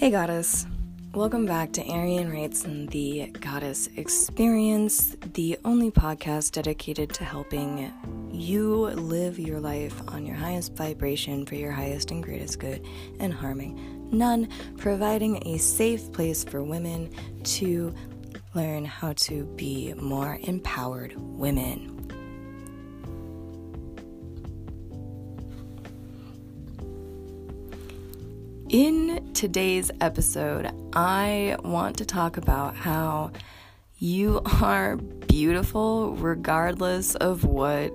Hey, Goddess. Welcome back to EirianWrites and the Goddess Experience, the only podcast dedicated to helping you live your life on your highest vibration for your highest and greatest good and harming none, providing a safe place for women to learn how to be more empowered women. In today's episode, I want to talk about how you are beautiful regardless of what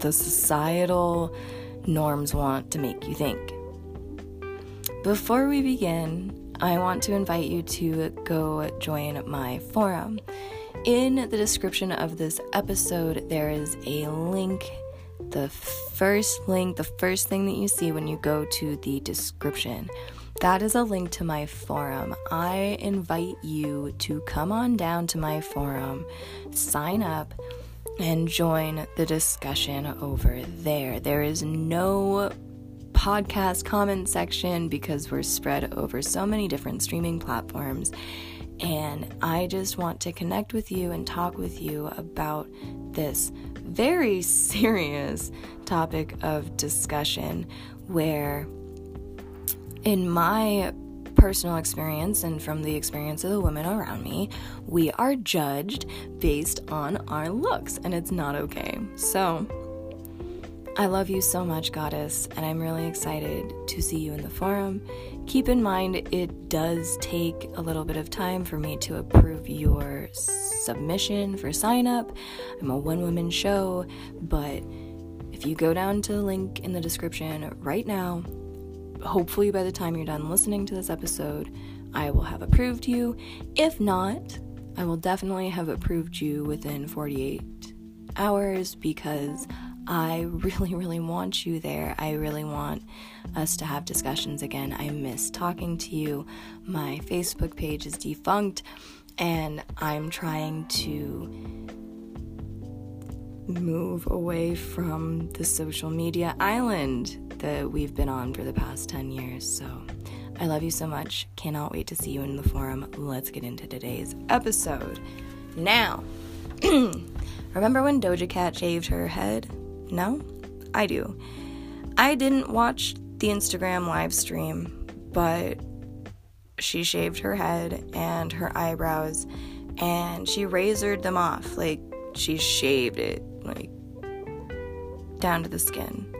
the societal norms want to make you think. Before we begin, I want to invite you to go join my forum. In the description of this episode, there is a link the first link, the first thing that you see when you go to the description. That is a link to my forum. I invite you to come on down to my forum, sign up, and join the discussion over there. There is no podcast comment section because we're spread over so many different streaming platforms. And I just want to connect with you and talk with you about this very serious topic of discussion where, in my personal experience and from the experience of the women around me, we are judged based on our looks, and it's not okay. So, I love you so much, Goddess, and I'm really excited to see you in the forum. Keep in mind, it does take a little bit of time for me to approve your submission for sign up. I'm a one woman show, but if you go down to the link in the description right now, hopefully by the time you're done listening to this episode, I will have approved you. If not, I will definitely have approved you within 48 hours because I really, really want you there. I really want us to have discussions again. I miss talking to you. My Facebook page is defunct and I'm trying to move away from the social media island that we've been on for the past 10 years. So I love you so much. Cannot wait to see you in the forum. Let's get into today's episode. Now, remember when Doja Cat shaved her head? No? I do. I didn't watch the Instagram live stream, but she shaved her head and her eyebrows and she razored them off. Like she shaved it like down to the skin.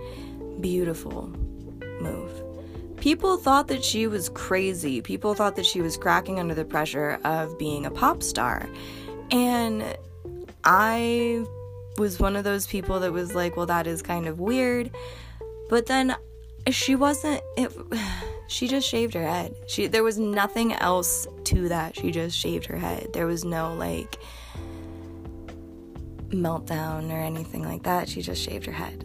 Beautiful move. People thought that she was crazy. People thought that she was cracking under the pressure of being a pop star. And I was one of those people that was like, well, that is kind of weird. But then she wasn't it she just shaved her head. She there was nothing else to that. She just shaved her head. There was no like meltdown or anything like that. She just shaved her head.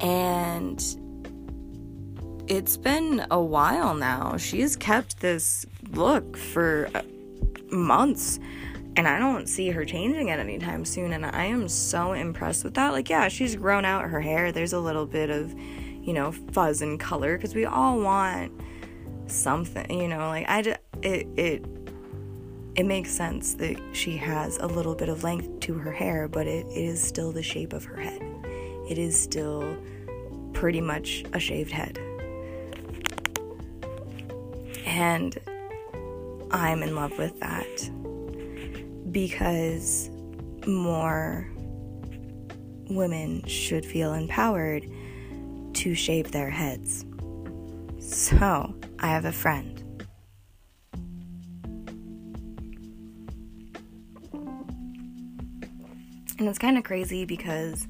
And it's been a while now. She's kept this look for uh, months and I don't see her changing it anytime soon and I am so impressed with that. Like yeah, she's grown out her hair. There's a little bit of you know, fuzz and color because we all want something, you know, like I just, it, it, it makes sense that she has a little bit of length to her hair, but it, it is still the shape of her head. It is still pretty much a shaved head. And I'm in love with that because more women should feel empowered to shave their heads. So, I have a friend. And it's kind of crazy because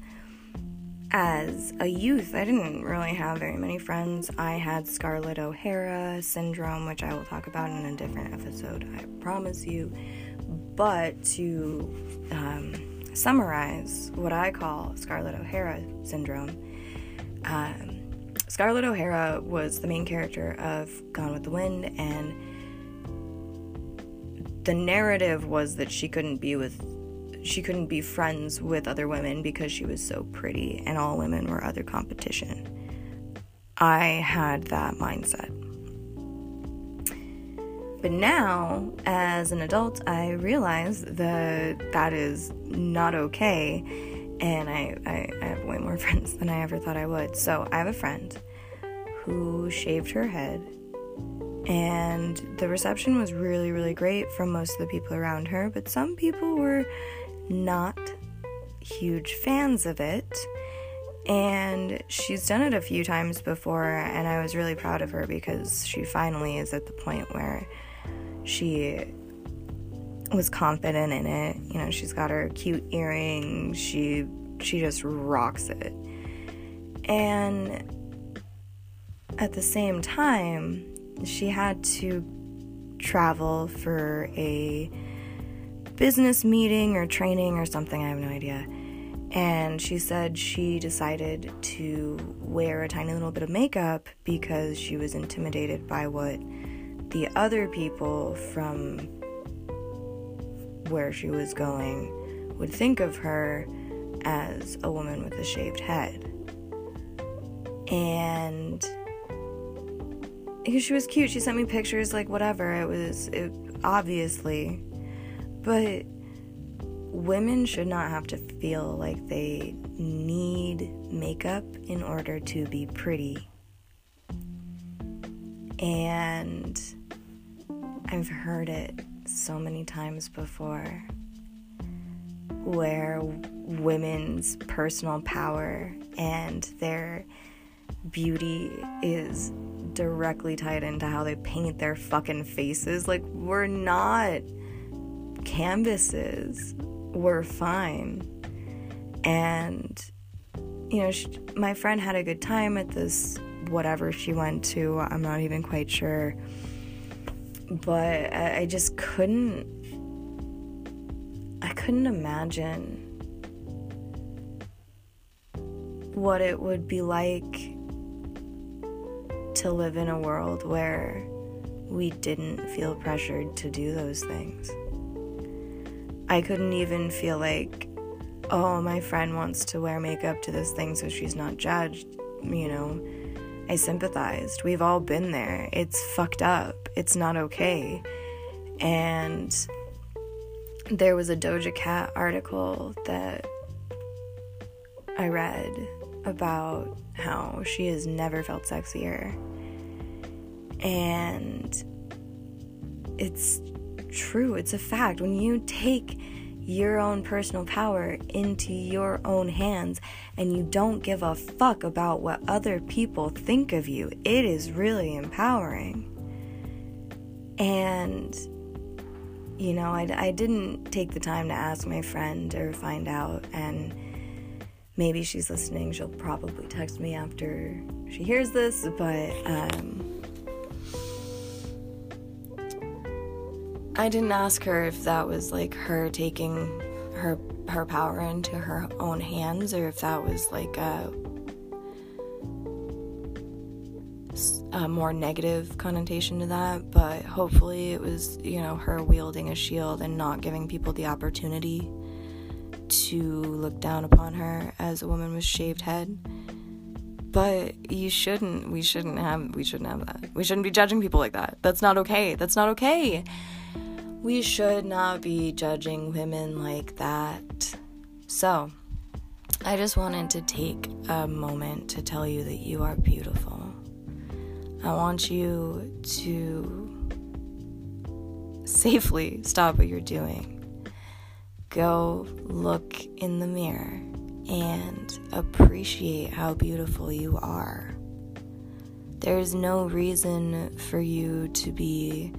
as a youth, I didn't really have very many friends. I had Scarlett O'Hara syndrome, which I will talk about in a different episode, I promise you. But to um, summarize what I call Scarlett O'Hara syndrome, um, Scarlett O'Hara was the main character of Gone with the Wind, and the narrative was that she couldn't be with she couldn't be friends with other women because she was so pretty and all women were other competition. I had that mindset. But now, as an adult, I realize that that is not okay. And I, I, I have way more friends than I ever thought I would. So I have a friend who shaved her head. And the reception was really, really great from most of the people around her. But some people were not huge fans of it. And she's done it a few times before, and I was really proud of her because she finally is at the point where she was confident in it. You know, she's got her cute earrings. She she just rocks it. And at the same time, she had to travel for a business meeting or training or something, I have no idea. And she said she decided to wear a tiny little bit of makeup because she was intimidated by what the other people from where she was going would think of her as a woman with a shaved head. And she was cute, she sent me pictures, like whatever. It was it, obviously, but women should not have to feel like they need makeup in order to be pretty. And I've heard it so many times before where women's personal power and their beauty is directly tied into how they paint their fucking faces. Like, we're not canvases, we're fine. And, you know, she, my friend had a good time at this whatever she went to. I'm not even quite sure. But I, I just couldn't. I couldn't imagine what it would be like to live in a world where we didn't feel pressured to do those things. I couldn't even feel like, oh, my friend wants to wear makeup to this thing so she's not judged, you know. I sympathized. We've all been there. It's fucked up. It's not okay. And there was a Doja Cat article that I read about how she has never felt sexier. And it's true, it's a fact. When you take your own personal power into your own hands and you don't give a fuck about what other people think of you, it is really empowering. And, you know, I, I didn't take the time to ask my friend or find out, and maybe she's listening. She'll probably text me after she hears this, but, um, I didn't ask her if that was like her taking her her power into her own hands or if that was like a, a more negative connotation to that, but hopefully it was, you know, her wielding a shield and not giving people the opportunity to look down upon her as a woman with shaved head. But you shouldn't. We shouldn't have. We shouldn't have that. We shouldn't be judging people like that. That's not okay. That's not okay. We should not be judging women like that. So, I just wanted to take a moment to tell you that you are beautiful. I want you to safely stop what you're doing. Go look in the mirror and appreciate how beautiful you are. There's no reason for you to be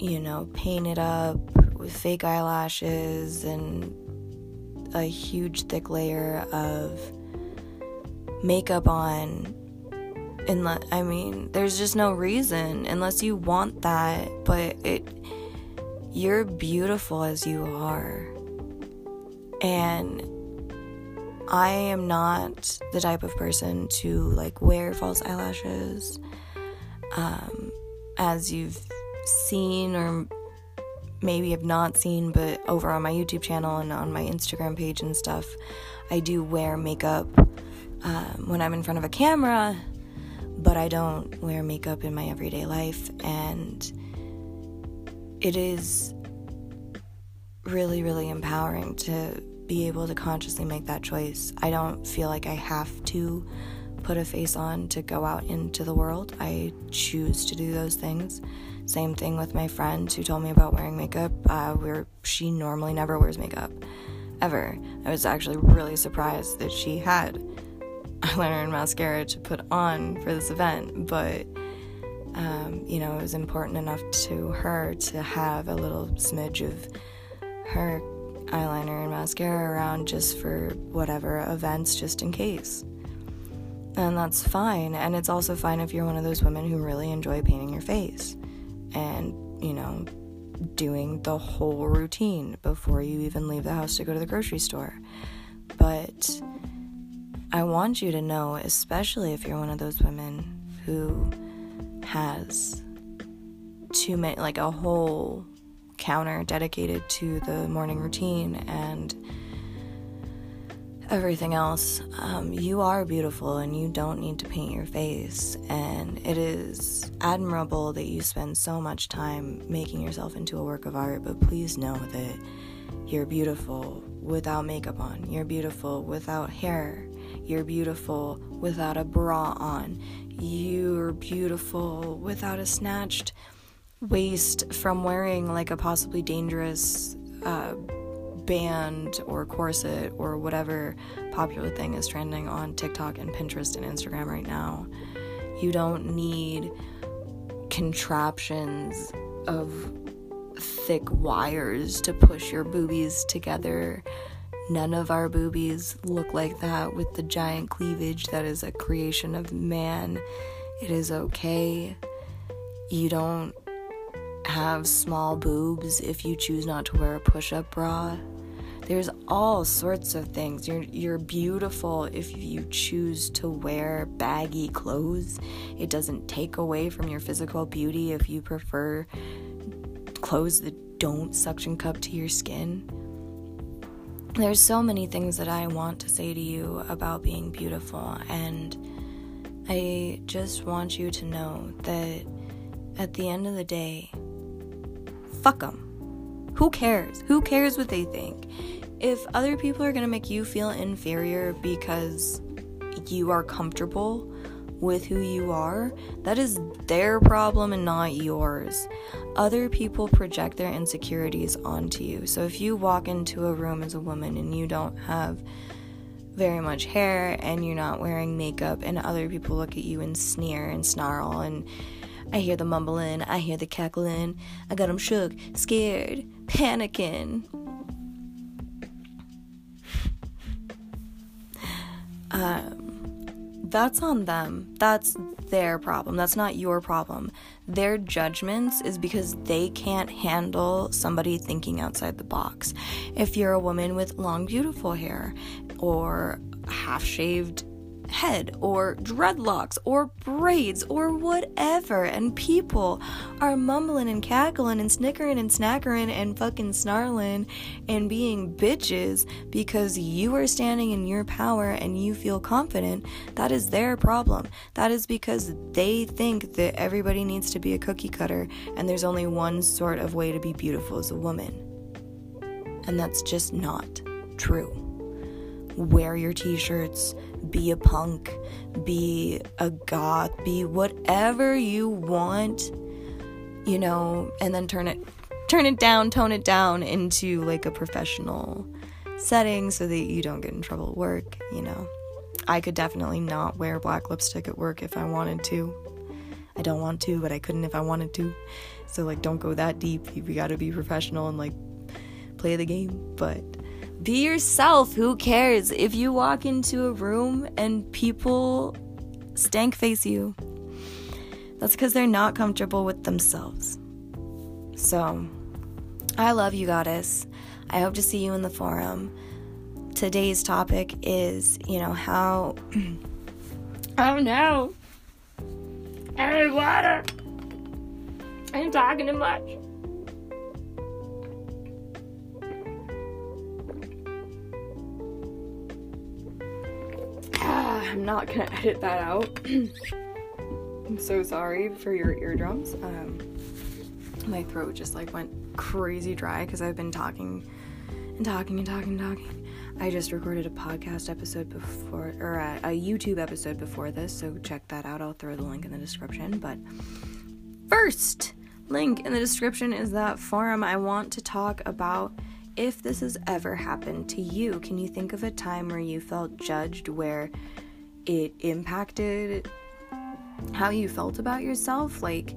you know, painted up with fake eyelashes and a huge thick layer of makeup on. And I mean, there's just no reason unless you want that, but it you're beautiful as you are. And I am not the type of person to like wear false eyelashes. Um, as you've seen or maybe have not seen, but over on my YouTube channel and on my Instagram page and stuff, I do wear makeup um, when I'm in front of a camera. but I don't wear makeup in my everyday life, and it is really, really empowering to be able to consciously make that choice. I don't feel like I have to put a face on to go out into the world. I choose to do those things. Same thing with my friend who told me about wearing makeup. Uh, where she normally never wears makeup, ever. I was actually really surprised that she had eyeliner and mascara to put on for this event, but um, you know, it was important enough to her to have a little smidge of her eyeliner and mascara around just for whatever events, just in case. And that's fine. And it's also fine if you're one of those women who really enjoy painting your face and, you know, doing the whole routine before you even leave the house to go to the grocery store. But I want you to know, especially if you're one of those women who has too many, like a whole counter dedicated to the morning routine and everything else, um, you are beautiful and you don't need to paint your face. And it is admirable that you spend so much time making yourself into a work of art, but please know that you're beautiful without makeup on, you're beautiful without hair, you're beautiful without a bra on, you're beautiful without a snatched waist from wearing like a possibly dangerous. Uh, band or corset or whatever popular thing is trending on TikTok and Pinterest and Instagram right now. You don't need contraptions of thick wires to push your boobies together. None of our boobies look like that with the giant cleavage that is a creation of man. It is okay. You don't have small boobs if you choose not to wear a push up bra. There's all sorts of things. You're you're beautiful if you choose to wear baggy clothes. It doesn't take away from your physical beauty if you prefer clothes that don't suction cup to your skin. There's so many things that I want to say to you about being beautiful and I just want you to know that at the end of the day, fuck them. Who cares? Who cares what they think? If other people are going to make you feel inferior because you are comfortable with who you are, that is their problem and not yours. Other people project their insecurities onto you. So if you walk into a room as a woman and you don't have very much hair and you're not wearing makeup, and other people look at you and sneer and snarl, and I hear the mumbling, I hear the cackling, I got them shook, scared, panicking um, that's on them. That's their problem. That's not your problem. Their judgments is because they can't handle somebody thinking outside the box. If you're a woman with long, beautiful hair or half shaved head or dreadlocks or braids or whatever. And people are mumbling and cackling and snickering and snackering and fucking snarling and being bitches because you are standing in your power and you feel confident. That is their problem. That is because they think that everybody needs to be a cookie cutter and there's only one sort of way to be beautiful as a woman. And that's just not true. Wear your t shirts, be a punk, be a goth, be whatever you want, you know, and then turn it turn it down, tone it down into like a professional setting so that you don't get in trouble at work, you know. I could definitely not wear black lipstick at work if I wanted to. I don't want to, but I couldn't if I wanted to. So like don't go that deep. You got to be professional and like play the game, but be yourself. Who cares? If you walk into a room and people stank face you, that's because they're not comfortable with themselves. So, I love you, goddess. I hope to see you in the forum. Today's topic is, you know, how. oh no! I need water! I'm talking too much. I'm not gonna edit that out. I'm so sorry for your eardrums. Um, my throat just like went crazy dry because I've been talking and talking and talking and talking. I just recorded a podcast episode before, or a, a, YouTube episode before this, so check that out. I'll throw the link in the description. But first link in the description is that forum I want to talk about if this has ever happened to you. Can you think of a time where you felt judged where it impacted how you felt about yourself? Like,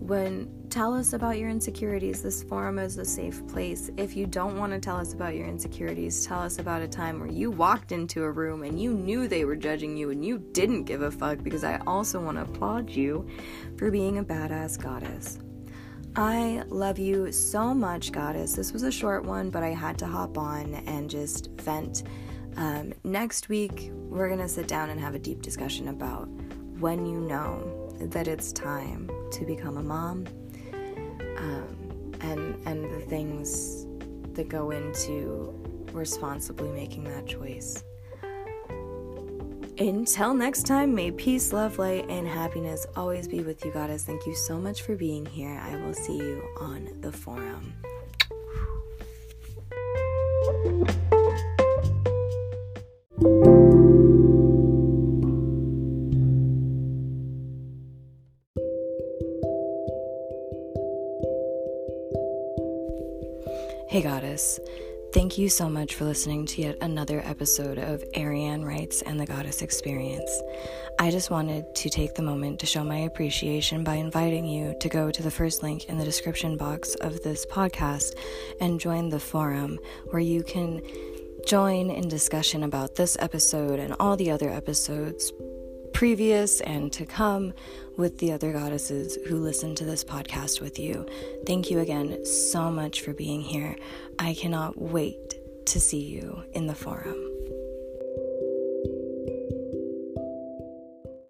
when tell us about your insecurities. This forum is a safe place. If you don't want to tell us about your insecurities, tell us about a time where you walked into a room and you knew they were judging you and you didn't give a fuck because I also want to applaud you for being a badass goddess. I love you so much, goddess. This was a short one, but I had to hop on and just vent. Um, next week, we're going to sit down and have a deep discussion about when you know that it's time to become a mom um, and and the things that go into responsibly making that choice. Until next time, may peace, love, light, and happiness always be with you, Goddess. Thank you so much for being here. I will see you on the forum. Thank you so much for listening to yet another episode of EirianWrites and the Goddess Experience. I just wanted to take the moment to show my appreciation by inviting you to go to the first link in the description box of this podcast and join the forum where you can join in discussion about this episode and all the other episodes previous and to come with the other goddesses who listen to this podcast with you. Thank you again so much for being here. I cannot wait to see you in the forum.